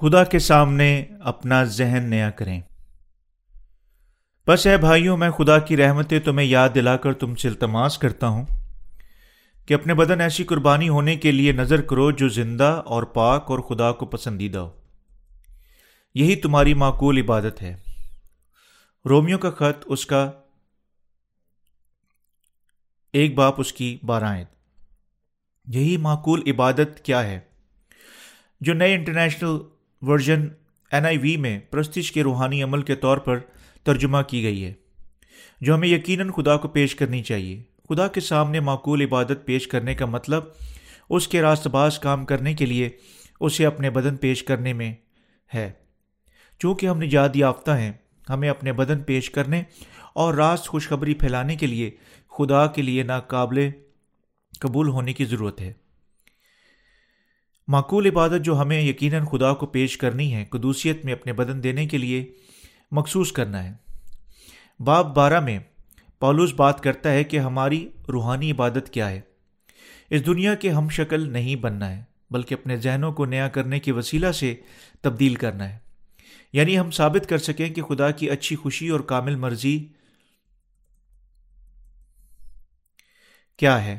خدا کے سامنے اپنا ذہن نیا کریں۔ بس اے بھائیوں، میں خدا کی رحمتیں تمہیں یاد دلا کر تم سے التماس کرتا ہوں کہ اپنے بدن ایسی قربانی ہونے کے لیے نظر کرو جو زندہ اور پاک اور خدا کو پسندیدہ ہو۔ یہی تمہاری معقول عبادت ہے۔ رومیو کا خط اس کا ایک باپ اس کی بارائیں یہی معقول عبادت کیا ہے؟ جو نئے international version N I V میں پرستش کے روحانی عمل کے طور پر ترجمہ کی گئی ہے، جو ہمیں یقیناً خدا کو پیش کرنی چاہیے۔ خدا کے سامنے معقول عبادت پیش کرنے کا مطلب اس کے راست باز کام کرنے کے لیے اسے اپنے بدن پیش کرنے میں ہے۔ چونکہ ہم نجات یافتہ ہیں، ہمیں اپنے بدن پیش کرنے اور راست خوشخبری پھیلانے کے لیے خدا کے لیے ناقابل قبول ہونے کی ضرورت ہے۔ معقول عبادت جو ہمیں یقیناً خدا کو پیش کرنی ہے، قدوسیت میں اپنے بدن دینے کے لیے مخصوص کرنا ہے۔ باب بارہ میں پولوس بات کرتا ہے کہ ہماری روحانی عبادت کیا ہے۔ اس دنیا کے ہم شکل نہیں بننا ہے، بلکہ اپنے ذہنوں کو نیا کرنے کے وسیلہ سے تبدیل کرنا ہے۔ یعنی ہم ثابت کر سکیں کہ خدا کی اچھی خوشی اور کامل مرضی کیا ہے۔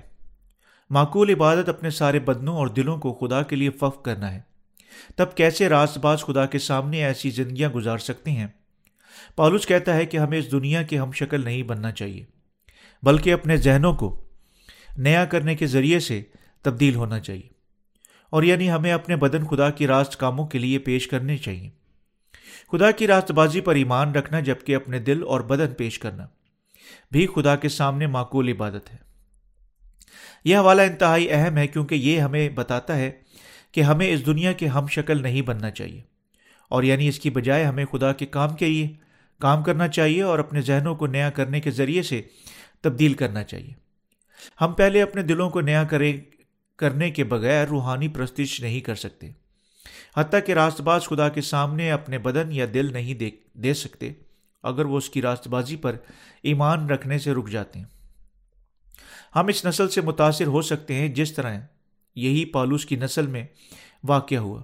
معقول عبادت اپنے سارے بدنوں اور دلوں کو خدا کے لیے فف کرنا ہے۔ تب کیسے راست باز خدا کے سامنے ایسی زندگیاں گزار سکتے ہیں؟ پالوس کہتا ہے کہ ہمیں اس دنیا کے ہم شکل نہیں بننا چاہیے، بلکہ اپنے ذہنوں کو نیا کرنے کے ذریعے سے تبدیل ہونا چاہیے۔ اور یعنی ہمیں اپنے بدن خدا کی راست کاموں کے لیے پیش کرنے چاہیے۔ خدا کی راست بازی پر ایمان رکھنا جبکہ اپنے دل اور بدن پیش کرنا بھی خدا کے سامنے معقول عبادت ہے۔ یہ حوالہ انتہائی اہم ہے کیونکہ یہ ہمیں بتاتا ہے کہ ہمیں اس دنیا کے ہم شکل نہیں بننا چاہیے اور یعنی اس کی بجائے ہمیں خدا کے کام کے لیے کام کرنا چاہیے اور اپنے ذہنوں کو نیا کرنے کے ذریعے سے تبدیل کرنا چاہیے۔ ہم پہلے اپنے دلوں کو نیا کرے، کرنے کے بغیر روحانی پرستش نہیں کر سکتے۔ حتیٰ کہ راست باز خدا کے سامنے اپنے بدن یا دل نہیں دے دے سکتے، اگر وہ اس کی راست بازی پر ایمان رکھنے سے رک جاتے ہیں۔ ہم اس نسل سے متاثر ہو سکتے ہیں جس طرح یہی پالوس کی نسل میں واقع ہوا،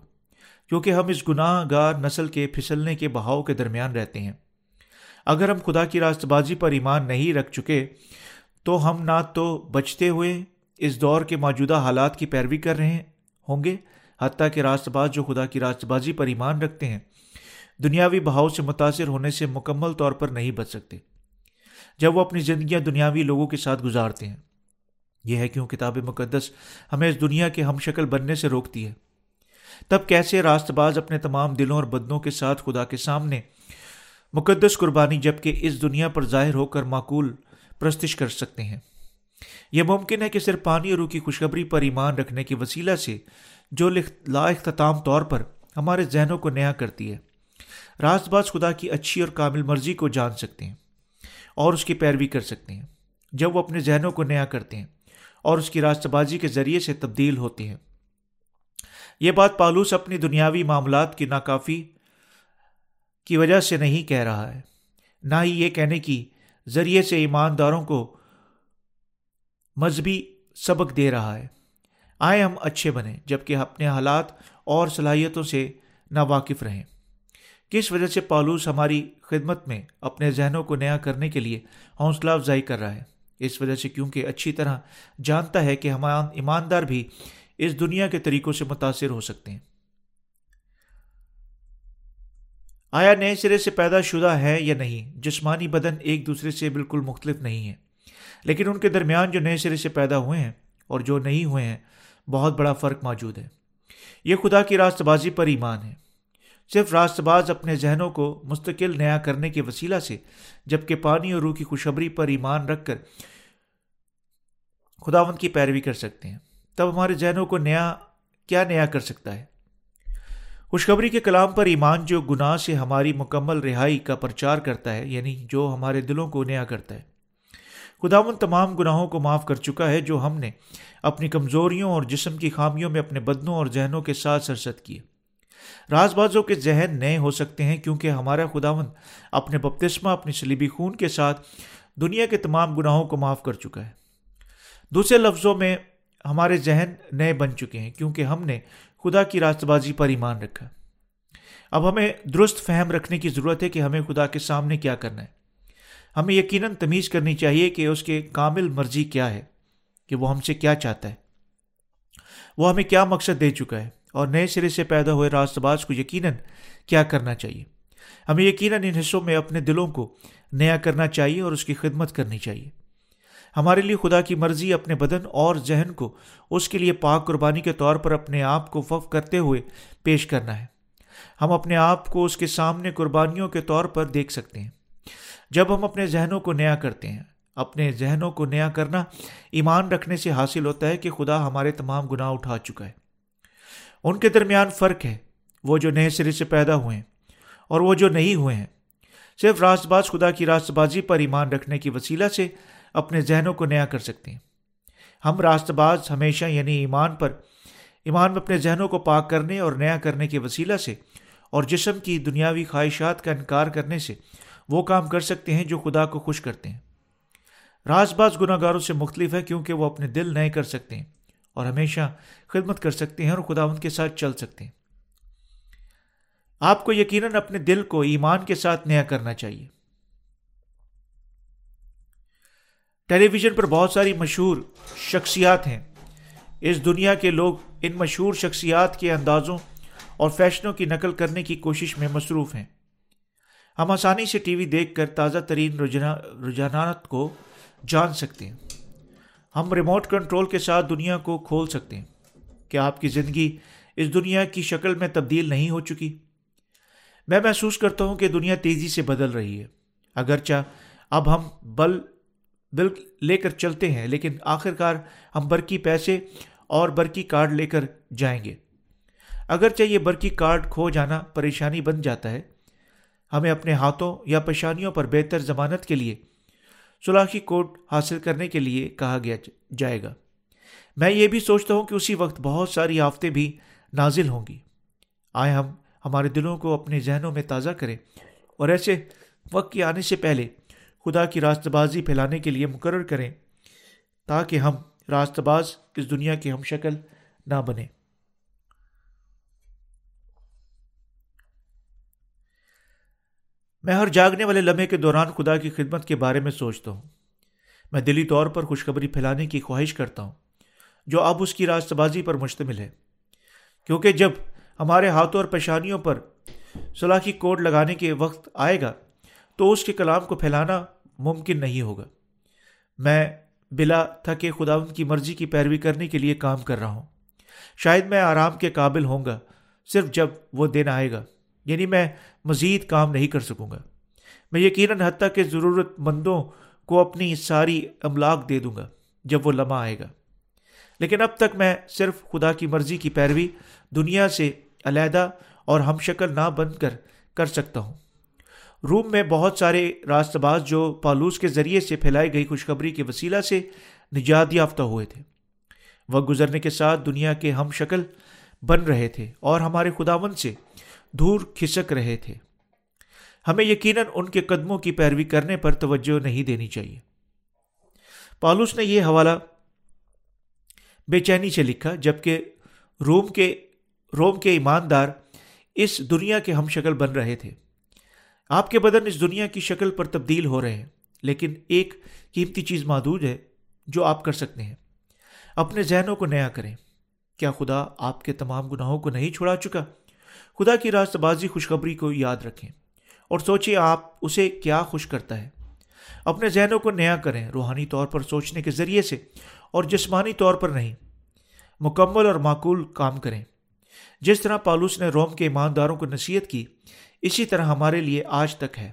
کیونکہ ہم اس گناہ گار نسل کے پھسلنے کے بہاؤ کے درمیان رہتے ہیں۔ اگر ہم خدا کی راست بازی پر ایمان نہیں رکھ چکے، تو ہم نہ تو بچتے ہوئے اس دور کے موجودہ حالات کی پیروی کر رہے ہوں گے، حتیٰ کہ راست باز جو خدا کی راست بازی پر ایمان رکھتے ہیں، دنیاوی بہاؤ سے متاثر ہونے سے مکمل طور پر نہیں بچ سکتے۔ جب وہ اپنی زندگیاں دنیاوی لوگوں کے ساتھ گزارتے ہیں۔ یہ ہے کیوں کتاب مقدس ہمیں اس دنیا کے ہم شکل بننے سے روکتی ہے۔ تب کیسے راست باز اپنے تمام دلوں اور بدنوں کے ساتھ خدا کے سامنے مقدس قربانی جبکہ اس دنیا پر ظاہر ہو کر معقول پرستش کر سکتے ہیں۔ یہ ممکن ہے کہ صرف پانی اور روح کی خوشخبری پر ایمان رکھنے کے وسیلہ سے جو لا اختتام طور پر ہمارے ذہنوں کو نیا کرتی ہے۔ راست باز خدا کی اچھی اور کامل مرضی کو جان سکتے ہیں اور اس کی پیروی کر سکتے ہیں۔ جب وہ اپنے ذہنوں کو نیا کرتے ہیں اور اس کی راستہ بازی کے ذریعے سے تبدیل ہوتی ہیں۔ یہ بات پالوس اپنی دنیاوی معاملات کی ناکافی کی وجہ سے نہیں کہہ رہا ہے۔ نہ ہی یہ کہنے کی ذریعے سے ایمانداروں کو مذہبی سبق دے رہا ہے۔ آئے ہم اچھے بنیں جبکہ اپنے حالات اور صلاحیتوں سے نا واقف رہیں۔ کس وجہ سے پالوس ہماری خدمت میں اپنے ذہنوں کو نیا کرنے کے لیے حوصلہ افزائی کر رہا ہے؟ اس وجہ سے کیونکہ اچھی طرح جانتا ہے کہ ہم ایماندار بھی اس دنیا کے طریقوں سے متاثر ہو سکتے ہیں۔ آیا نئے سرے سے پیدا شدہ ہے یا نہیں؟ جسمانی بدن ایک دوسرے سے بالکل مختلف نہیں ہے لیکن ان کے درمیان جو نئے سرے سے پیدا ہوئے ہیں اور جو نہیں ہوئے ہیں، بہت بڑا فرق موجود ہے۔ یہ خدا کی راست بازی پر ایمان ہے۔ صرف راست باز اپنے ذہنوں کو مستقل نیا کرنے کے وسیلہ سے، جبکہ پانی اور روح کی خوشبری پر ایمان رکھ کر خداوند کی پیروی کر سکتے ہیں۔ تب ہمارے ذہنوں کو نیا، کیا نیا کر سکتا ہے؟ خوشخبری کے کلام پر ایمان جو گناہ سے ہماری مکمل رہائی کا پرچار کرتا ہے یعنی جو ہمارے دلوں کو نیا کرتا ہے۔ خداون تمام گناہوں کو معاف کر چکا ہے جو ہم نے اپنی کمزوریوں اور جسم کی خامیوں میں اپنے بدنوں اور ذہنوں کے ساتھ سرست کیے۔ راز بازوں کے ذہن نئے ہو سکتے ہیں کیونکہ ہمارا خداون اپنے بپتسمہ، اپنی سلیبی خون کے ساتھ دنیا کے تمام گناہوں کو معاف کر چکا ہے۔ دوسرے لفظوں میں ہمارے ذہن نئے بن چکے ہیں کیونکہ ہم نے خدا کی راست بازی پر ایمان رکھا۔ اب ہمیں درست فہم رکھنے کی ضرورت ہے کہ ہمیں خدا کے سامنے کیا کرنا ہے۔ ہمیں یقیناً تمیز کرنی چاہیے کہ اس کے کامل مرضی کیا ہے، کہ وہ ہم سے کیا چاہتا ہے۔ وہ ہمیں کیا مقصد دے چکا ہے؟ اور نئے سرے سے پیدا ہوئے راست باز کو یقیناً کیا کرنا چاہیے۔ ہمیں یقیناً ان حصوں میں اپنے دلوں کو نیا کرنا چاہیے اور اس کی خدمت کرنی چاہیے۔ ہمارے لیے خدا کی مرضی اپنے بدن اور ذہن کو اس کے لیے پاک قربانی کے طور پر اپنے آپ کو وف کرتے ہوئے پیش کرنا ہے۔ ہم اپنے آپ کو اس کے سامنے قربانیوں کے طور پر دیکھ سکتے ہیں۔ جب ہم اپنے ذہنوں کو نیا کرتے ہیں، اپنے ذہنوں کو نیا کرنا ایمان رکھنے سے حاصل ہوتا ہے کہ خدا ہمارے تمام گناہ اٹھا چکا ہے۔ ان کے درمیان فرق ہے، وہ جو نئے سرے سے پیدا ہوئے ہیں اور وہ جو نہیں ہوئے ہیں۔ صرف راست باز خدا کی راست بازی پر ایمان رکھنے کی وسیلہ سے اپنے ذہنوں کو نیا کر سکتے ہیں۔ ہم راست باز ہمیشہ یعنی ایمان پر، ایمان میں اپنے ذہنوں کو پاک کرنے اور نیا کرنے کے وسیلہ سے اور جسم کی دنیاوی خواہشات کا انکار کرنے سے وہ کام کر سکتے ہیں جو خدا کو خوش کرتے ہیں۔ راز باز گناہ گاروں سے مختلف ہے کیونکہ وہ اپنے دل نئے کر سکتے ہیں۔ اور ہمیشہ خدمت کر سکتے ہیں اور خدا ان کے ساتھ چل سکتے ہیں۔ آپ کو یقیناً اپنے دل کو ایمان کے ساتھ نیا کرنا چاہیے۔ ٹیلی ویژن پر بہت ساری مشہور شخصیات ہیں۔ اس دنیا کے لوگ ان مشہور شخصیات کے اندازوں اور فیشنوں کی نقل کرنے کی کوشش میں مصروف ہیں۔ ہم آسانی سے ٹی وی دیکھ کر تازہ ترین رجحانات کو جان سکتے ہیں۔ ہم ریموٹ کنٹرول کے ساتھ دنیا کو کھول سکتے ہیں۔ کیا آپ کی زندگی اس دنیا کی شکل میں تبدیل نہیں ہو چکی؟ میں محسوس کرتا ہوں کہ دنیا تیزی سے بدل رہی ہے۔ اگرچہ اب ہم بل بل لے کر چلتے ہیں، لیکن آخر کار ہم برقی پیسے اور برقی کارڈ لے کر جائیں گے۔ اگرچہ یہ برقی کارڈ کھو جانا پریشانی بن جاتا ہے، ہمیں اپنے ہاتھوں یا پریشانیوں پر بہتر ضمانت کے لیے سلاخی کوڈ حاصل کرنے کے لیے کہا گیا جائے گا۔ میں یہ بھی سوچتا ہوں کہ اسی وقت بہت ساری آفتیں بھی نازل ہوں گی۔ آئے ہم ہمارے دلوں کو اپنے ذہنوں میں تازہ کریں اور ایسے وقت کے آنے سے پہلے خدا کی راست بازی پھیلانے کے لیے مقرر کریں تاکہ ہم راست باز اس دنیا کی ہم شکل نہ بنیں۔ میں ہر جاگنے والے لمحے کے دوران خدا کی خدمت کے بارے میں سوچتا ہوں۔ میں دلی طور پر خوشخبری پھیلانے کی خواہش کرتا ہوں، جو اب اس کی راست بازی پر مشتمل ہے۔ کیونکہ جب ہمارے ہاتھوں اور پیشانیوں پر سلاخی کوڈ لگانے کے وقت آئے گا، تو اس کے کلام کو پھیلانا ممکن نہیں ہوگا۔ میں بلا تھکے خدا ان کی مرضی کی پیروی کرنے کے لیے کام کر رہا ہوں۔ شاید میں آرام کے قابل ہوں گا، صرف جب وہ دن آئے گا۔ یعنی میں مزید کام نہیں کر سکوں گا۔ میں یقیناً حتیٰ کہ ضرورت مندوں کو اپنی ساری املاک دے دوں گا جب وہ لمحہ آئے گا۔ لیکن اب تک میں صرف خدا کی مرضی کی پیروی دنیا سے علیحدہ اور ہم شکل نہ بن کر کر سکتا ہوں۔ روم میں بہت سارے راست باز جو پالوس کے ذریعے سے پھیلائی گئی خوشخبری کے وسیلہ سے نجات یافتہ ہوئے تھے۔ وقت گزرنے کے ساتھ دنیا کے ہم شکل بن رہے تھے اور ہمارے خداون سے دور کھسک رہے تھے۔ ہمیں یقیناً ان کے قدموں کی پیروی کرنے پر توجہ نہیں دینی چاہیے۔ پالوس نے یہ حوالہ بے چینی سے لکھا، جبکہ روم کے روم کے ایماندار اس دنیا کے ہم شکل بن رہے تھے۔ آپ کے بدن اس دنیا کی شکل پر تبدیل ہو رہے ہیں، لیکن ایک قیمتی چیز محدود ہے جو آپ کر سکتے ہیں۔ اپنے ذہنوں کو نیا کریں۔ کیا خدا آپ کے تمام گناہوں کو نہیں چھڑا چکا؟ خدا کی راست بازی خوشخبری کو یاد رکھیں اور سوچیں آپ اسے کیا خوش کرتا ہے۔ اپنے ذہنوں کو نیا کریں، روحانی طور پر سوچنے کے ذریعے سے اور جسمانی طور پر نہیں۔ مکمل اور معقول کام کریں۔ جس طرح پالوس نے روم کے ایمانداروں کو نصیحت کی، اسی طرح ہمارے لیے آج تک ہے۔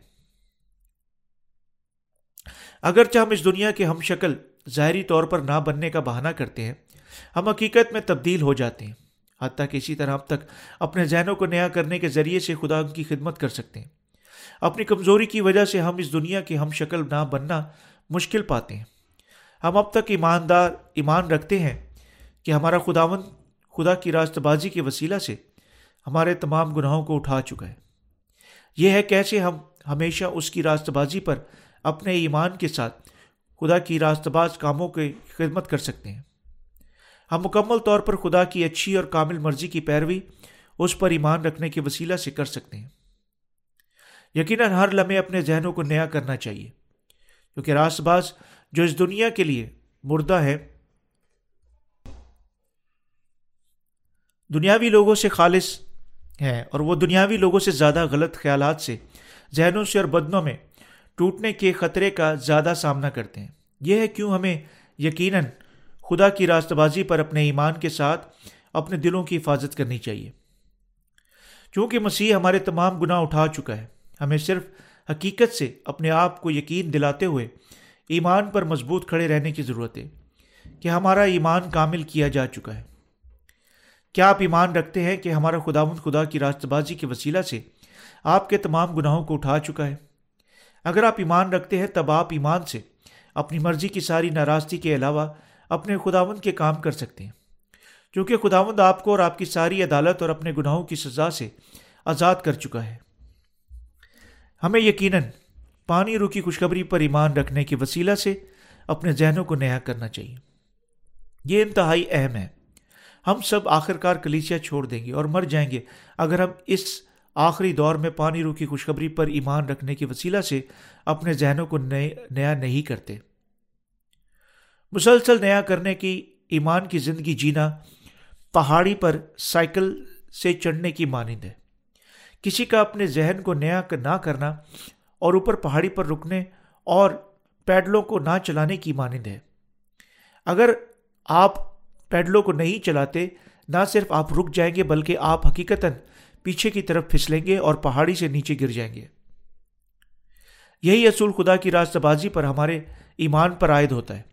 اگرچہ ہم اس دنیا کے ہم شکل ظاہری طور پر نہ بننے کا بہانہ کرتے ہیں، ہم حقیقت میں تبدیل ہو جاتے ہیں۔ حتیٰ کہ اسی طرح اب تک اپنے ذہنوں کو نیا کرنے کے ذریعے سے خدا کی خدمت کر سکتے ہیں۔ اپنی کمزوری کی وجہ سے ہم اس دنیا کی ہم شکل نہ بننا مشکل پاتے ہیں۔ ہم اب تک ایماندار، ایمان رکھتے ہیں کہ ہمارا خداون خدا کی راست بازی کے وسیلہ سے ہمارے تمام گناہوں کو اٹھا چکا ہے۔ یہ ہے کیسے ہم ہمیشہ اس کی راست بازی پر اپنے ایمان کے ساتھ خدا کی راست باز کاموں کی خدمت کر سکتے ہیں۔ ہم مکمل طور پر خدا کی اچھی اور کامل مرضی کی پیروی اس پر ایمان رکھنے کے وسیلہ سے کر سکتے ہیں۔ یقیناً ہر لمحے اپنے ذہنوں کو نیا کرنا چاہیے، کیونکہ راس باز جو اس دنیا کے لیے مردہ ہے، دنیاوی لوگوں سے خالص ہے اور وہ دنیاوی لوگوں سے زیادہ غلط خیالات سے، ذہنوں سے اور بدنوں میں ٹوٹنے کے خطرے کا زیادہ سامنا کرتے ہیں۔ یہ ہے کیوں ہمیں یقیناً خدا کی راست بازی پر اپنے ایمان کے ساتھ اپنے دلوں کی حفاظت کرنی چاہیے۔ چونکہ مسیح ہمارے تمام گناہ اٹھا چکا ہے، ہمیں صرف حقیقت سے اپنے آپ کو یقین دلاتے ہوئے ایمان پر مضبوط کھڑے رہنے کی ضرورت ہے کہ ہمارا ایمان کامل کیا جا چکا ہے۔ کیا آپ ایمان رکھتے ہیں کہ ہمارا خدا مند خدا کی راست بازی کے وسیلہ سے آپ کے تمام گناہوں کو اٹھا چکا ہے؟ اگر آپ ایمان رکھتے ہیں، تب آپ ایمان سے اپنی مرضی کی ساری ناراضگی کے علاوہ اپنے خداوند کے کام کر سکتے ہیں۔ کیونکہ خداوند آپ کو اور آپ کی ساری عدالت اور اپنے گناہوں کی سزا سے آزاد کر چکا ہے۔ ہمیں یقیناً پانی رو کی خوشخبری پر ایمان رکھنے کے وسیلہ سے اپنے ذہنوں کو نیا کرنا چاہیے۔ یہ انتہائی اہم ہے۔ ہم سب آخر کار کلیسیا چھوڑ دیں گے اور مر جائیں گے اگر ہم اس آخری دور میں پانی رو کی خوشخبری پر ایمان رکھنے کے وسیلہ سے اپنے ذہنوں کو نیا نہیں کرتے۔ مسلسل نیا کرنے کی، ایمان کی زندگی جینا پہاڑی پر سائیکل سے چڑھنے کی مانند ہے۔ کسی کا اپنے ذہن کو نیا نہ کرنا اور اوپر پہاڑی پر رکنے اور پیڈلوں کو نہ چلانے کی مانند ہے۔ اگر آپ پیڈلوں کو نہیں چلاتے، نہ صرف آپ رک جائیں گے بلکہ آپ حقیقت پیچھے کی طرف پھسلیں گے اور پہاڑی سے نیچے گر جائیں گے۔ یہی اصول خدا کی راست بازی پر ہمارے ایمان پر عائد ہوتا ہے۔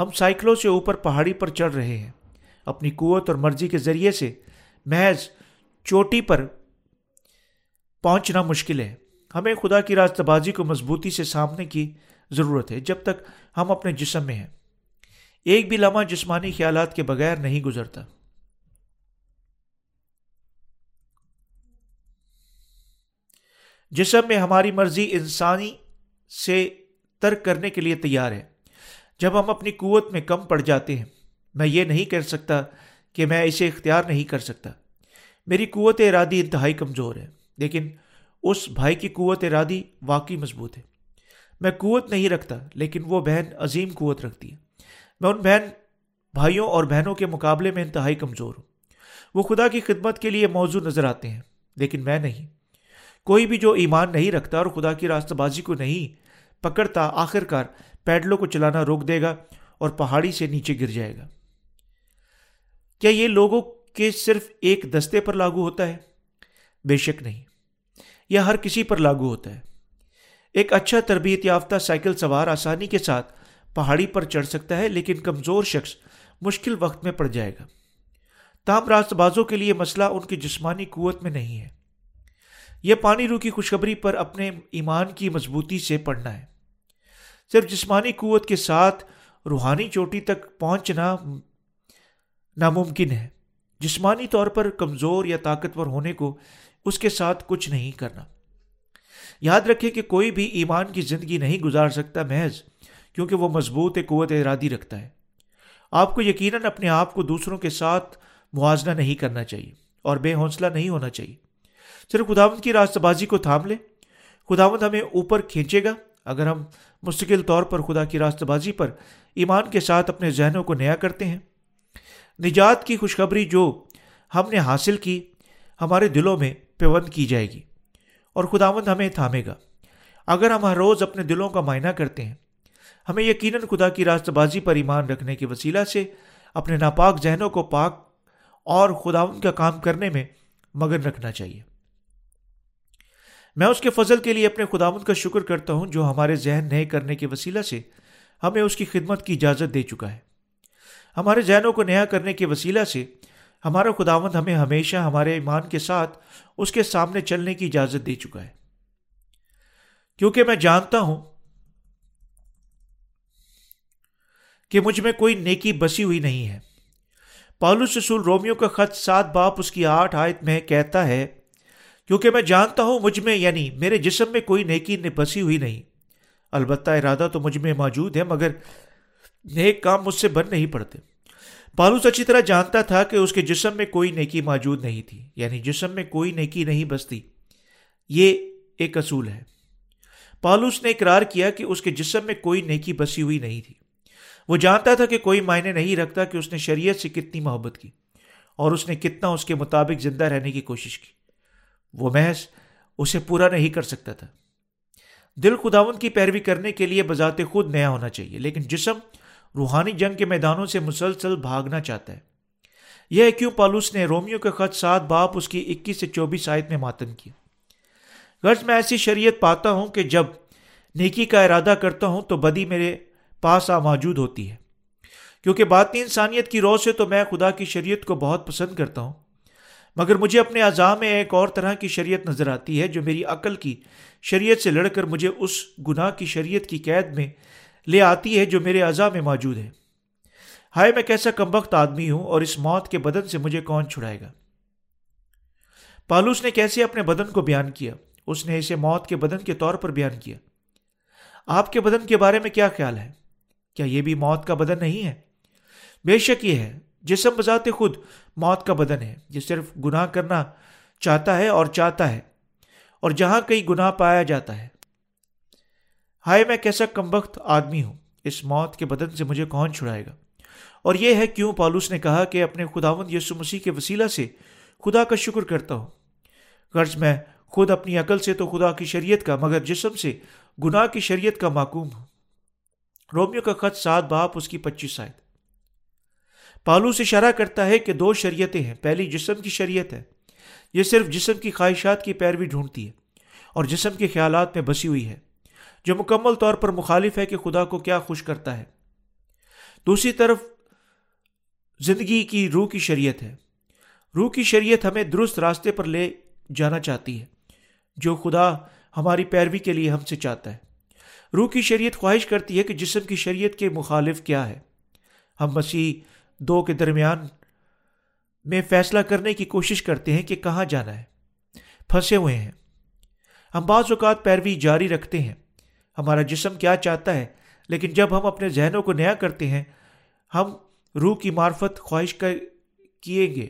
ہم سائیکلوں سے اوپر پہاڑی پر چڑھ رہے ہیں۔ اپنی قوت اور مرضی کے ذریعے سے محض چوٹی پر پہنچنا مشکل ہے۔ ہمیں خدا کی راست بازی کو مضبوطی سے سامنے کی ضرورت ہے جب تک ہم اپنے جسم میں ہیں۔ ایک بھی لمحہ جسمانی خیالات کے بغیر نہیں گزرتا۔ جسم میں ہماری مرضی انسانی سے ترک کرنے کے لیے تیار ہے۔ جب ہم اپنی قوت میں کم پڑ جاتے ہیں، میں یہ نہیں کر سکتا کہ میں اسے اختیار نہیں کر سکتا۔ میری قوت ارادی انتہائی کمزور ہے، لیکن اس بھائی کی قوت ارادی واقعی مضبوط ہے۔ میں قوت نہیں رکھتا، لیکن وہ بہن عظیم قوت رکھتی ہے۔ میں ان بہن، بھائیوں اور بہنوں کے مقابلے میں انتہائی کمزور ہوں۔ وہ خدا کی خدمت کے لیے موضوع نظر آتے ہیں، لیکن میں نہیں۔ کوئی بھی جو ایمان نہیں رکھتا اور خدا کی راستہ بازی کو نہیں پکڑتا آخر کار پیڈلوں کو چلانا روک دے گا اور پہاڑی سے نیچے گر جائے گا۔ کیا یہ لوگوں کے صرف ایک دستے پر لاگو ہوتا ہے؟ بے شک نہیں۔ یہ ہر کسی پر لاگو ہوتا ہے۔ ایک اچھا تربیت یافتہ سائیکل سوار آسانی کے ساتھ پہاڑی پر چڑھ سکتا ہے، لیکن کمزور شخص مشکل وقت میں پڑ جائے گا۔ تام راست بازوں کے لیے مسئلہ ان کی جسمانی قوت میں نہیں ہے۔ یہ پانی رو کی خوشخبری پر اپنے ایمان کی مضبوطی سے پڑھنا ہے۔ صرف جسمانی قوت کے ساتھ روحانی چوٹی تک پہنچنا ناممکن ہے۔ جسمانی طور پر کمزور یا طاقتور ہونے کو اس کے ساتھ کچھ نہیں کرنا۔ یاد رکھے کہ کوئی بھی ایمان کی زندگی نہیں گزار سکتا محض کیونکہ وہ مضبوط قوت ارادی رکھتا ہے۔ آپ کو یقیناً اپنے آپ کو دوسروں کے ساتھ موازنہ نہیں کرنا چاہیے اور بے حوصلہ نہیں ہونا چاہیے۔ صرف خداوند کی راست بازی کو تھام لے خداوند ہمیں اوپر کھینچے گا۔ اگر ہم مستقل طور پر خدا کی راست بازی پر ایمان کے ساتھ اپنے ذہنوں کو نیا کرتے ہیں، نجات کی خوشخبری جو ہم نے حاصل کی ہمارے دلوں میں پیوند کی جائے گی اور خداوند ہمیں تھامے گا۔ اگر ہم ہر روز اپنے دلوں کا معائنہ کرتے ہیں، ہمیں یقیناً خدا کی راست بازی پر ایمان رکھنے کے وسیلہ سے اپنے ناپاک ذہنوں کو پاک اور خداون کا کام کرنے میں مگن رکھنا چاہیے۔ میں اس کے فضل کے لیے اپنے خداون کا شکر کرتا ہوں جو ہمارے ذہن نئے کرنے کے وسیلہ سے ہمیں اس کی خدمت کی اجازت دے چکا ہے۔ ہمارے ذہنوں کو نیا کرنے کے وسیلہ سے ہمارا خداوند ہمیں ہمیشہ ہمارے ایمان کے ساتھ اس کے سامنے چلنے کی اجازت دے چکا ہے۔ کیونکہ میں جانتا ہوں کہ مجھ میں کوئی نیکی بسی ہوئی نہیں ہے۔ پالوس رسول رومیو کا خط سات باپ اس کی آٹھ آیت میں کہتا ہے کیونکہ میں جانتا ہوں مجھ میں یعنی میرے جسم میں کوئی نیکی بسی ہوئی نہیں۔ البتہ ارادہ تو مجھ میں موجود ہے، مگر نیک کام مجھ سے بن نہیں پڑتے۔ پالوس اچھی طرح جانتا تھا کہ اس کے جسم میں کوئی نیکی موجود نہیں تھی یعنی جسم میں کوئی نیکی نہیں بستی۔ یہ ایک اصول ہے۔ پالوس نے اقرار کیا کہ اس کے جسم میں کوئی نیکی بسی ہوئی نہیں تھی۔ وہ جانتا تھا کہ کوئی معنی نہیں رکھتا کہ اس نے شریعت سے کتنی محبت کی، اور اس نے کتنا اس کے مطابق زندہ رہنے کی کوشش کی۔ وہ محض اسے پورا نہیں کر سکتا تھا۔ دل خداون کی پیروی کرنے کے لیے بذات خود نیا ہونا چاہیے، لیکن جسم روحانی جنگ کے میدانوں سے مسلسل بھاگنا چاہتا ہے۔ یہ کیوں پالوس نے رومیو کے خط سات باپ اس کی اکیس سے چوبیس آیت میں ماتن کیا غرض میں ایسی شریعت پاتا ہوں کہ جب نیکی کا ارادہ کرتا ہوں تو بدی میرے پاس آ موجود ہوتی ہے۔ کیونکہ باطنی انسانیت کی روح سے تو میں خدا کی شریعت کو بہت پسند کرتا ہوں۔ مگر مجھے اپنے اعضاء میں ایک اور طرح کی شریعت نظر آتی ہے جو میری عقل کی شریعت سے لڑ کر مجھے اس گناہ کی شریعت کی قید میں لے آتی ہے جو میرے اعضاء میں موجود ہے۔ ہائے، میں کیسا کمبخت آدمی ہوں اور اس موت کے بدن سے مجھے کون چھڑائے گا؟ پالوس نے کیسے اپنے بدن کو بیان کیا؟ اس نے اسے موت کے بدن کے طور پر بیان کیا۔ آپ کے بدن کے بارے میں کیا خیال ہے؟ کیا یہ بھی موت کا بدن نہیں ہے؟ بے شک یہ ہے۔ جسم بذات خود موت کا بدن ہے جو صرف گناہ کرنا چاہتا ہے اور چاہتا ہے، اور جہاں کئی گناہ پایا جاتا ہے۔ ہائے، میں کیسا کمبخت آدمی ہوں، اس موت کے بدن سے مجھے کون چھڑائے گا؟ اور یہ ہے کیوں پالوس نے کہا کہ اپنے خداون یسو مسیح کے وسیلہ سے خدا کا شکر کرتا ہوں۔ غرض میں، خود اپنی عقل سے تو خدا کی شریعت کا، مگر جسم سے گناہ کی شریعت کا معقوم ہوں۔ رومیو کا خط سات باپ، اس کی پچیس آئے پالوس اشارہ کرتا ہے کہ دو شریعتیں ہیں۔ پہلی جسم کی شریعت ہے۔ یہ صرف جسم کی خواہشات کی پیروی ڈھونڈتی ہے اور جسم کے خیالات میں بسی ہوئی ہے، جو مکمل طور پر مخالف ہے کہ خدا کو کیا خوش کرتا ہے۔ دوسری طرف، زندگی کی روح کی شریعت ہے۔ روح کی شریعت ہمیں درست راستے پر لے جانا چاہتی ہے، جو خدا ہماری پیروی کے لیے ہم سے چاہتا ہے۔ روح کی شریعت خواہش کرتی ہے کہ جسم کی شریعت کے مخالف کیا ہے۔ ہم مسیح دو کے درمیان میں فیصلہ کرنے کی کوشش کرتے ہیں کہ کہاں جانا ہے۔ پھنسے ہوئے ہیں۔ ہم بعض اوقات پیروی جاری رکھتے ہیں۔ ہمارا جسم کیا چاہتا ہے، لیکن جب ہم اپنے ذہنوں کو نیا کرتے ہیں، ہم روح کی معرفت خواہش کر، کیے گے۔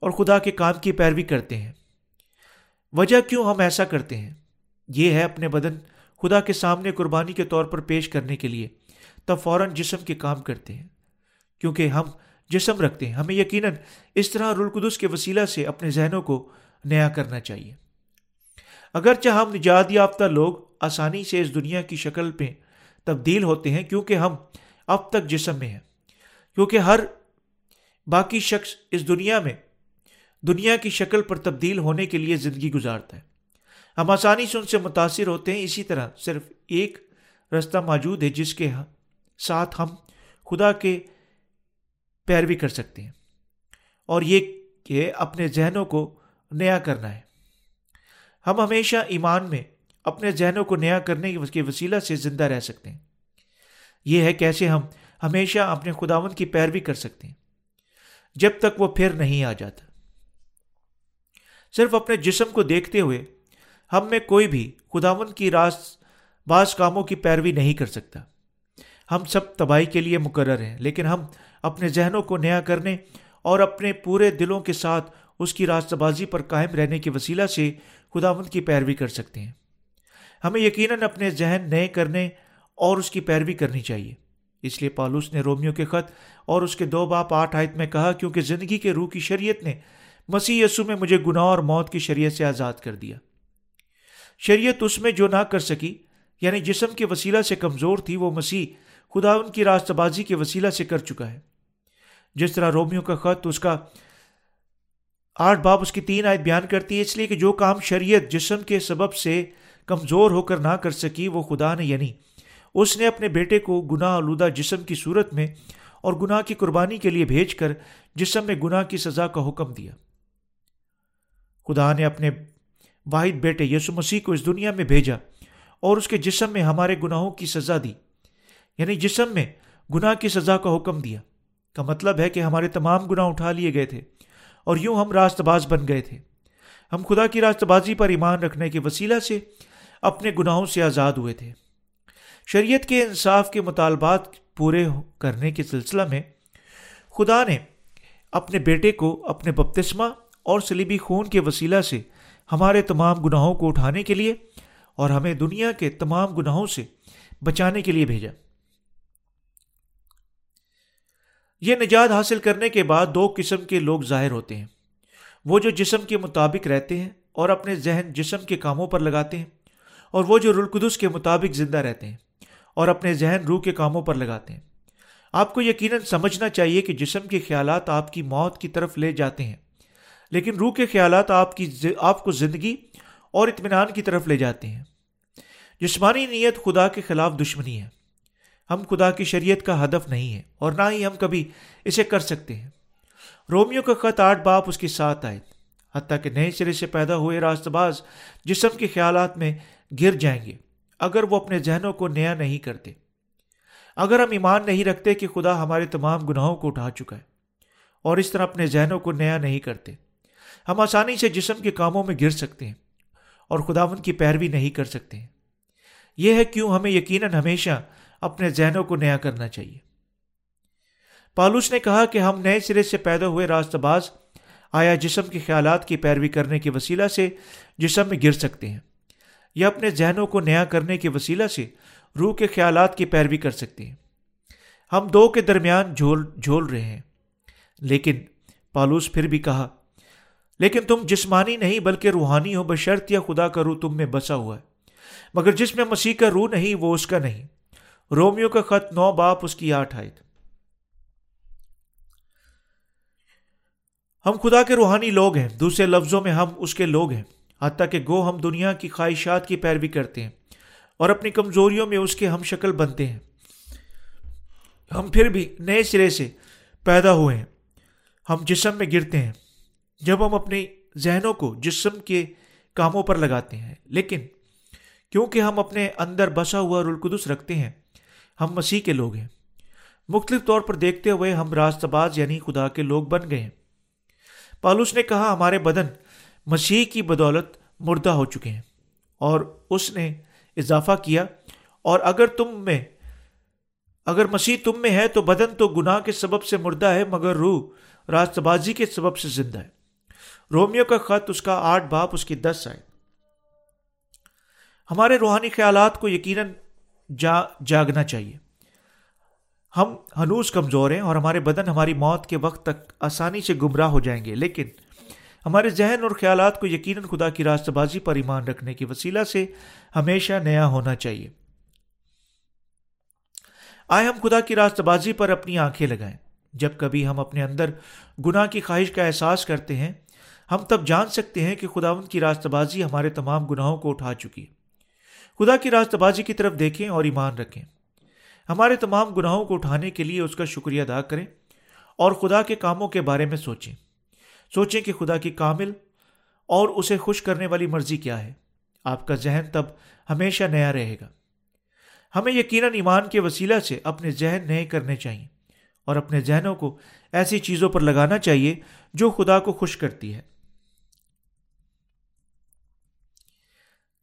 اور خدا کے کام کی پیروی کرتے ہیں۔ وجہ کیوں ہم ایسا کرتے ہیں؟ یہ ہے اپنے بدن خدا کے سامنے قربانی کے طور پر پیش کرنے کے لیے، تب فوراً جسم کے کام کرتے ہیں۔ کیونکہ ہم جسم رکھتے ہیں۔ ہمیں یقیناً اس طرح رلقدس کے وسیلہ سے اپنے ذہنوں کو نیا کرنا چاہیے۔ اگرچہ ہم نجات یافتہ لوگ آسانی سے اس دنیا کی شکل پہ تبدیل ہوتے ہیں، کیونکہ ہم اب تک جسم میں ہیں۔ کیونکہ ہر باقی شخص اس دنیا میں، دنیا کی شکل پر تبدیل ہونے کے لیے زندگی گزارتا ہے۔ ہم آسانی سے ان سے متاثر ہوتے ہیں۔ اسی طرح صرف ایک رستہ موجود ہے، جس کے ساتھ ہم خدا کے پیروی کر سکتے ہیں۔ اور یہ کہ اپنے ذہنوں کو نیا کرنا ہے۔ ہم ہمیشہ ایمان میں اپنے ذہنوں کو نیا کرنے کے وسیلہ سے زندہ رہ سکتے ہیں۔ یہ ہے کیسے ہم ہمیشہ اپنے خداون کی پیروی کر سکتے ہیں۔ جب تک وہ پھر نہیں آ جاتا۔ صرف اپنے جسم کو دیکھتے ہوئے ہم میں کوئی بھی خداون کی راس بعض کاموں کی پیروی نہیں کر سکتا۔ ہم سب تباہی کے لیے مقرر ہیں، لیکن ہم اپنے ذہنوں کو نیا کرنے اور اپنے پورے دلوں کے ساتھ اس کی راستہ بازی پر قائم رہنے کے وسیلہ سے خداون کی پیروی کر سکتے ہیں۔ ہمیں یقیناً اپنے ذہن نئے کرنے اور اس کی پیروی کرنی چاہیے۔ اس لیے پالوس نے رومیو کے خط اور اس کے دو باپ آٹھ آیت میں کہا، کیونکہ زندگی کے روح کی شریعت نے مسیح یسو میں مجھے گناہ اور موت کی شریعت سے آزاد کر دیا۔ شریعت اس میں جو نہ کر سکی یعنی جسم کے وسیلہ سے کمزور تھی، وہ مسیح خدا ان کی راستہ بازی کے وسیلہ سے کر چکا ہے۔ جس طرح رومیو کا خط، اس کا آٹھ باپ اس کی تین آیت بیان کرتی ہے، اس لیے کہ جو کام شریعت جسم کے سبب سے کمزور ہو کر نہ کر سکی، وہ خدا نے یعنی اس نے اپنے بیٹے کو گناہ آلودہ جسم کی صورت میں اور گناہ کی قربانی کے لیے بھیج کر جسم میں گناہ کی سزا کا حکم دیا۔ خدا نے اپنے واحد بیٹے یسو مسیح کو اس دنیا میں بھیجا اور اس کے جسم میں ہمارے گناہوں کی سزا دی۔ یعنی جسم میں گناہ کی سزا کا حکم دیا، کا مطلب ہے کہ ہمارے تمام گناہ اٹھا لیے گئے تھے اور یوں ہم راست باز بن گئے تھے۔ ہم خدا کی راست بازی پر ایمان رکھنے کے وسیلہ سے اپنے گناہوں سے آزاد ہوئے تھے۔ شریعت کے انصاف کے مطالبات پورے کرنے کے سلسلہ میں خدا نے اپنے بیٹے کو اپنے بپتسمہ اور سلیبی خون کے وسیلہ سے ہمارے تمام گناہوں کو اٹھانے کے لیے اور ہمیں دنیا کے تمام گناہوں سے بچانے کے لیے بھیجا۔ یہ نجات حاصل کرنے کے بعد دو قسم کے لوگ ظاہر ہوتے ہیں۔ وہ جو جسم کے مطابق رہتے ہیں اور اپنے ذہن جسم کے کاموں پر لگاتے ہیں، اور وہ جو رلقدس کے مطابق زندہ رہتے ہیں اور اپنے ذہن روح کے کاموں پر لگاتے ہیں۔ آپ کو یقیناً سمجھنا چاہیے کہ جسم کے خیالات آپ کی موت کی طرف لے جاتے ہیں، لیکن روح کے خیالات آپ کی آپ کو زندگی اور اطمینان کی طرف لے جاتے ہیں۔ جسمانی نیت خدا کے خلاف دشمنی ہے۔ ہم خدا کی شریعت کا ہدف نہیں ہے اور نہ ہی ہم کبھی اسے کر سکتے ہیں۔ رومیو کا خط آٹھ باپ اس کے ساتھ آئے حتیٰ کہ نئے سرے سے پیدا ہوئے راست باز جسم کے خیالات میں گر جائیں گے اگر وہ اپنے ذہنوں کو نیا نہیں کرتے۔ اگر ہم ایمان نہیں رکھتے کہ خدا ہمارے تمام گناہوں کو اٹھا چکا ہے اور اس طرح اپنے ذہنوں کو نیا نہیں کرتے، ہم آسانی سے جسم کے کاموں میں گر سکتے ہیں اور خداون کی پیروی نہیں کر سکتے۔ ہیں یہ ہے کیوں ہمیں یقیناً ہمیشہ اپنے ذہنوں کو نیا کرنا چاہیے۔ پالوس نے کہا کہ ہم نئے سرے سے پیدا ہوئے راست باز آیا جسم کے خیالات کی پیروی کرنے کے وسیلہ سے جسم میں گر سکتے ہیں یا اپنے ذہنوں کو نیا کرنے کے وسیلہ سے روح کے خیالات کی پیروی کر سکتے ہیں۔ ہم دو کے درمیان جھول جھول رہے ہیں۔ لیکن پالوس پھر بھی کہا، لیکن تم جسمانی نہیں بلکہ روحانی ہو، بشرط یا خدا کا روح تم میں بسا ہوا ہے۔ مگر جس میں مسیح کا روح نہیں، وہ اس کا نہیں۔ رومیو کا خط نو باپ اس کی آٹھ آئے ہم خدا کے روحانی لوگ ہیں، دوسرے لفظوں میں ہم اس کے لوگ ہیں۔ حتیٰ کہ گو ہم دنیا کی خواہشات کی پیروی کرتے ہیں اور اپنی کمزوریوں میں اس کے ہم شکل بنتے ہیں۔ ہم پھر بھی نئے سرے سے پیدا ہوئے ہیں۔ ہم جسم میں گرتے ہیں۔ جب ہم اپنے ذہنوں کو جسم کے کاموں پر لگاتے ہیں، لیکن کیونکہ ہم اپنے اندر بسا ہوا رلقدس رکھتے ہیں ہم مسیح کے لوگ ہیں۔ مختلف طور پر دیکھتے ہوئے ہم راست باز یعنی خدا کے لوگ بن گئے ہیں۔ پالوس نے کہا، ہمارے بدن مسیح کی بدولت مردہ ہو چکے ہیں اور اس نے اضافہ کیا، اور اگر تم میں، اگر مسیح تم میں ہے تو بدن تو گناہ کے سبب سے مردہ ہے، مگر روح راست بازی کے سبب سے زندہ ہے۔ رومیو کا خط، اس کا آٹھ باپ، اس کی دس آئے۔ ہمارے روحانی خیالات کو یقیناً جا، جاگنا چاہیے۔ ہم ہنوز کمزور ہیں اور ہمارے بدن ہماری موت کے وقت تک آسانی سے گمراہ ہو جائیں گے، لیکن ہمارے ذہن اور خیالات کو یقیناً خدا کی راست بازی پر ایمان رکھنے کے وسیلہ سے ہمیشہ نیا ہونا چاہیے۔ آئے ہم خدا کی راست بازی پر اپنی آنکھیں لگائیں۔ جب کبھی ہم اپنے اندر گناہ کی خواہش کا احساس کرتے ہیں، ہم تب جان سکتے ہیں کہ خدا ان کی راست بازی ہمارے تمام گناہوں کو اٹھا چکی ہے۔ خدا کی راست بازی کی طرف دیکھیں اور ایمان رکھیں۔ ہمارے تمام گناہوں کو اٹھانے کے لیے اس کا شکریہ ادا کریں اور خدا کے کاموں کے بارے میں سوچیں۔ سوچیں کہ خدا کی کامل اور اسے خوش کرنے والی مرضی کیا ہے۔ آپ کا ذہن تب ہمیشہ نیا رہے گا۔ ہمیں یقیناً ایمان کے وسیلہ سے اپنے ذہن نئے کرنے چاہیے اور اپنے ذہنوں کو ایسی چیزوں پر لگانا چاہیے جو خدا کو خوش کرتی ہے۔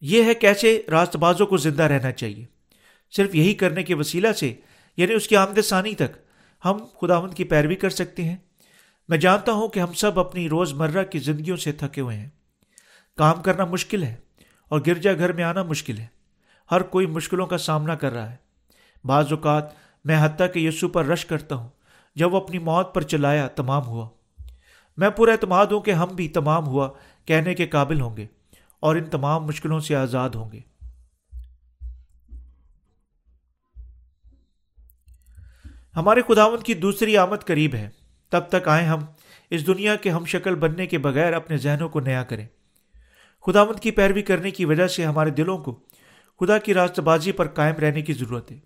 یہ ہے کیسے راست بازوں کو زندہ رہنا چاہیے۔ صرف یہی کرنے کے وسیلہ سے یعنی اس کی آمد ثانی تک، ہم خداوند کی پیروی کر سکتے ہیں۔ میں جانتا ہوں کہ ہم سب اپنی روز مرہ کی زندگیوں سے تھکے ہوئے ہیں۔ کام کرنا مشکل ہے اور گرجا گھر میں آنا مشکل ہے۔ ہر کوئی مشکلوں کا سامنا کر رہا ہے۔ بعض اوقات میں حتیٰ کہ یسو پر رش کرتا ہوں، جب وہ اپنی موت پر چلایا تمام ہوا۔ میں پورا اعتماد ہوں کہ ہم بھی تمام ہوا کہنے کے قابل ہوں گے۔ اور ان تمام مشکلوں سے آزاد ہوں گے۔ ہمارے خداون کی دوسری آمد قریب ہے۔ تب تک آئیں ہم اس دنیا کے ہم شکل بننے کے بغیر اپنے ذہنوں کو نیا کریں۔ خداوند کی پیروی کرنے کی وجہ سے ہمارے دلوں کو خدا کی راست بازی پر قائم رہنے کی ضرورت ہے۔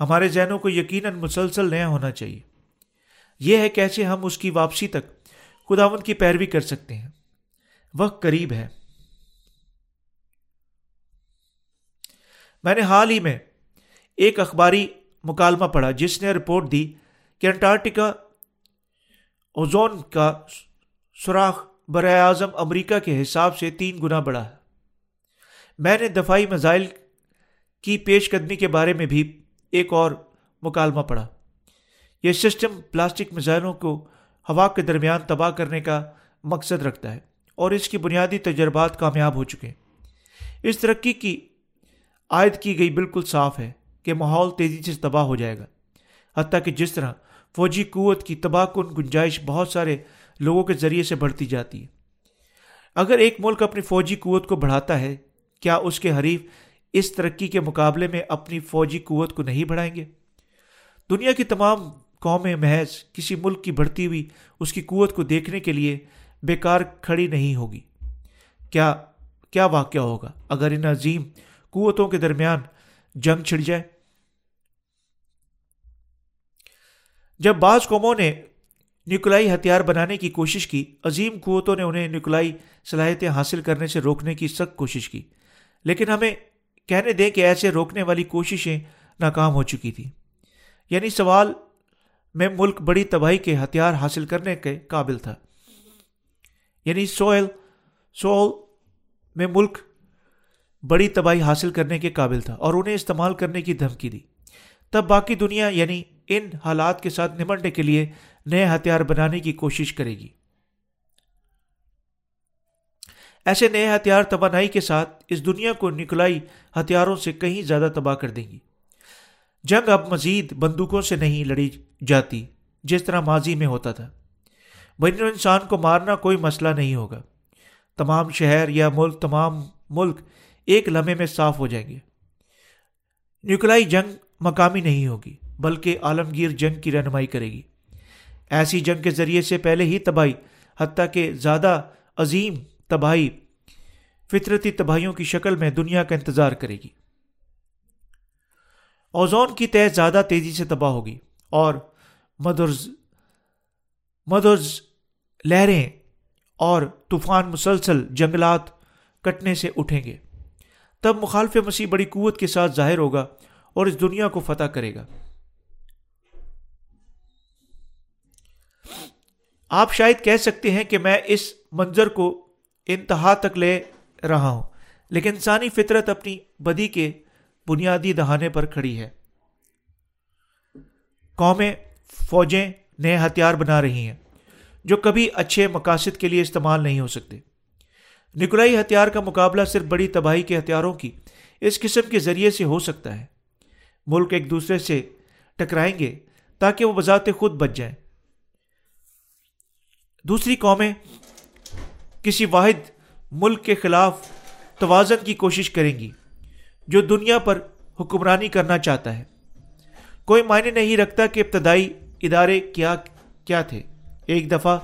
ہمارے ذہنوں کو یقیناً مسلسل نیا ہونا چاہیے۔ یہ ہے کیسے ہم اس کی واپسی تک خداوند کی پیروی کر سکتے ہیں۔ وقت قریب ہے۔ میں نے حال ہی میں ایک اخباری مکالمہ پڑھا جس نے رپورٹ دی کہ انٹارکٹیکا اوزون کا سوراخ برائے اعظم امریکہ کے حساب سے تین گنا بڑا ہے۔ میں نے دفاعی میزائل کی پیش قدمی کے بارے میں بھی ایک اور مکالمہ پڑھا۔ یہ سسٹم پلاسٹک میزائلوں کو ہوا کے درمیان تباہ کرنے کا مقصد رکھتا ہے اور اس کی بنیادی تجربات کامیاب ہو چکے ہیں۔ اس ترقی کی عائد کی گئی بالکل صاف ہے کہ ماحول تیزی سے تباہ ہو جائے گا۔ حتیٰ کہ جس طرح فوجی قوت کی تباہ کن گنجائش بہت سارے لوگوں کے ذریعے سے بڑھتی جاتی ہے۔ اگر ایک ملک اپنی فوجی قوت کو بڑھاتا ہے، کیا اس کے حریف اس ترقی کے مقابلے میں اپنی فوجی قوت کو نہیں بڑھائیں گے؟ دنیا کی تمام قومیں محض کسی ملک کی بڑھتی ہوئی اس کی قوت کو دیکھنے کے لیے بیکار کھڑی نہیں ہوگی۔ کیا کیا واقعہ ہوگا؟ اگر ان عظیم قوتوں کے درمیان جنگ چھڑ جائے۔ جب بعض قوموں نے نیوکلائی ہتھیار بنانے کی کوشش کی، عظیم قوتوں نے انہیں نیوکلائی صلاحیتیں حاصل کرنے سے روکنے کی سخت کوشش کی۔ لیکن ہمیں کہنے دیں کہ ایسے روکنے والی کوششیں ناکام ہو چکی تھیں۔ یعنی سوال میں ملک بڑی تباہی کے ہتھیار حاصل کرنے کے قابل تھا۔ یعنی سوئل سول میں ملک بڑی تباہی حاصل کرنے کے قابل تھا اور انہیں استعمال کرنے کی دھمکی دی۔ تب باقی دنیا یعنی ان حالات کے ساتھ نمٹنے کے لیے نئے ہتھیار بنانے کی کوشش کرے گی۔ ایسے نئے ہتھیار توانائی کے ساتھ اس دنیا کو نکلائی ہتھیاروں سے کہیں زیادہ تباہ کر دیں گی۔ جنگ اب مزید بندوقوں سے نہیں لڑی جاتی جس طرح ماضی میں ہوتا تھا۔ بین انسان کو مارنا کوئی مسئلہ نہیں ہوگا۔ تمام شہر یا ملک، تمام ملک ایک لمحے میں صاف ہو جائیں گے۔ نیوکلائی جنگ مقامی نہیں ہوگی، بلکہ عالمگیر جنگ کی رہنمائی کرے گی۔ ایسی جنگ کے ذریعے سے پہلے ہی تباہی، حتیٰ کہ زیادہ عظیم تباہی فطرتی تباہیوں کی شکل میں دنیا کا انتظار کرے گی۔ اوزون کی طے زیادہ تیزی سے تباہ ہوگی اور مدرز مدرز لہریں اور طوفان مسلسل جنگلات کٹنے سے اٹھیں گے۔ تب مخالف مسیح بڑی قوت کے ساتھ ظاہر ہوگا اور اس دنیا کو فتح کرے گا۔ آپ شاید کہہ سکتے ہیں کہ میں اس منظر کو انتہا تک لے رہا ہوں، لیکن انسانی فطرت اپنی بدی کے بنیادی دہانے پر کھڑی ہے۔ قومیں فوجیں نئے ہتھیار بنا رہی ہیں، جو کبھی اچھے مقاصد کے لیے استعمال نہیں ہو سکتے۔ نکلائی ہتھیار کا مقابلہ صرف بڑی تباہی کے ہتھیاروں کی، اس قسم کے ذریعے سے ہو سکتا ہے۔ ملک ایک دوسرے سے ٹکرائیں گے تاکہ وہ بذات خود بچ جائیں۔ دوسری قومیں کسی واحد ملک کے خلاف توازن کی کوشش کریں گی جو دنیا پر حکمرانی کرنا چاہتا ہے۔ کوئی معنی نہیں رکھتا کہ ابتدائی ادارے کیا کیا تھے۔ ایک دفعہ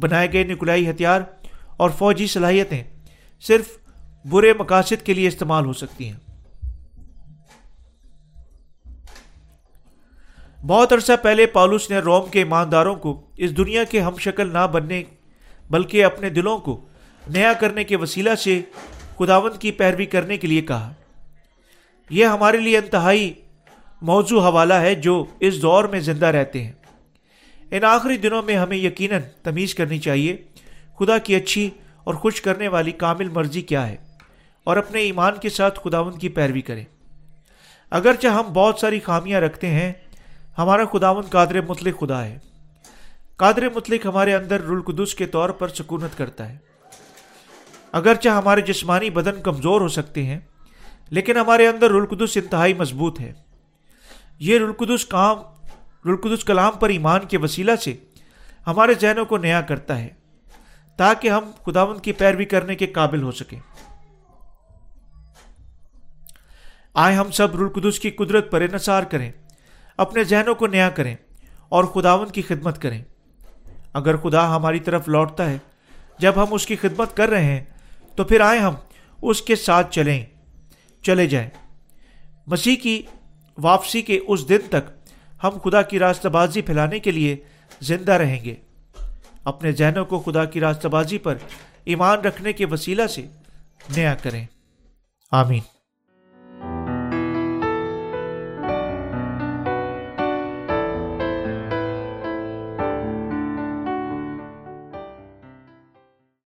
بنائے گئے نکلائی ہتھیار اور فوجی صلاحیتیں صرف برے مقاصد کے لیے استعمال ہو سکتی ہیں۔ بہت عرصہ پہلے پالوس نے روم کے ایمانداروں کو اس دنیا کے ہم شکل نہ بننے، بلکہ اپنے دلوں کو نیا کرنے کے وسیلہ سے خداوند کی پیروی کرنے کے لیے کہا۔ یہ ہمارے لیے انتہائی موضوع حوالہ ہے جو اس دور میں زندہ رہتے ہیں۔ ان آخری دنوں میں ہمیں یقیناً تمیز کرنی چاہیے خدا کی اچھی اور خوش کرنے والی کامل مرضی کیا ہے اور اپنے ایمان کے ساتھ خداون کی پیروی کریں اگرچہ ہم بہت ساری خامیاں رکھتے ہیں، ہمارا خداون قادر مطلق خدا ہے۔ قادر مطلق ہمارے اندر رلقدس کے طور پر سکونت کرتا ہے۔ اگرچہ ہمارے جسمانی بدن کمزور ہو سکتے ہیں، لیکن ہمارے اندر رلقدس انتہائی مضبوط ہے۔ یہ رلقدس کام رلقدس کلام پر ایمان کے وسیلہ سے ہمارے ذہنوں کو نیا کرتا ہے۔ تاکہ ہم خداون کی پیروی کرنے کے قابل ہو سکیں۔ آئے ہم سب رلقدس کی قدرت پر انحصار کریں، اپنے ذہنوں کو نیا کریں اور خداون کی خدمت کریں۔ اگر خدا ہماری طرف لوٹتا ہے، جب ہم اس کی خدمت کر رہے ہیں، تو پھر آئے ہم اس کے ساتھ چلیں، چلے جائیں۔ مسیح کی واپسی کے اس دن تک ہم خدا کی راستہ بازی پھیلانے کے لیے زندہ رہیں گے۔ اپنے ذہنوں کو خدا کی راستہ بازی پر ایمان رکھنے کے وسیلہ سے نیا کریں۔ آمین۔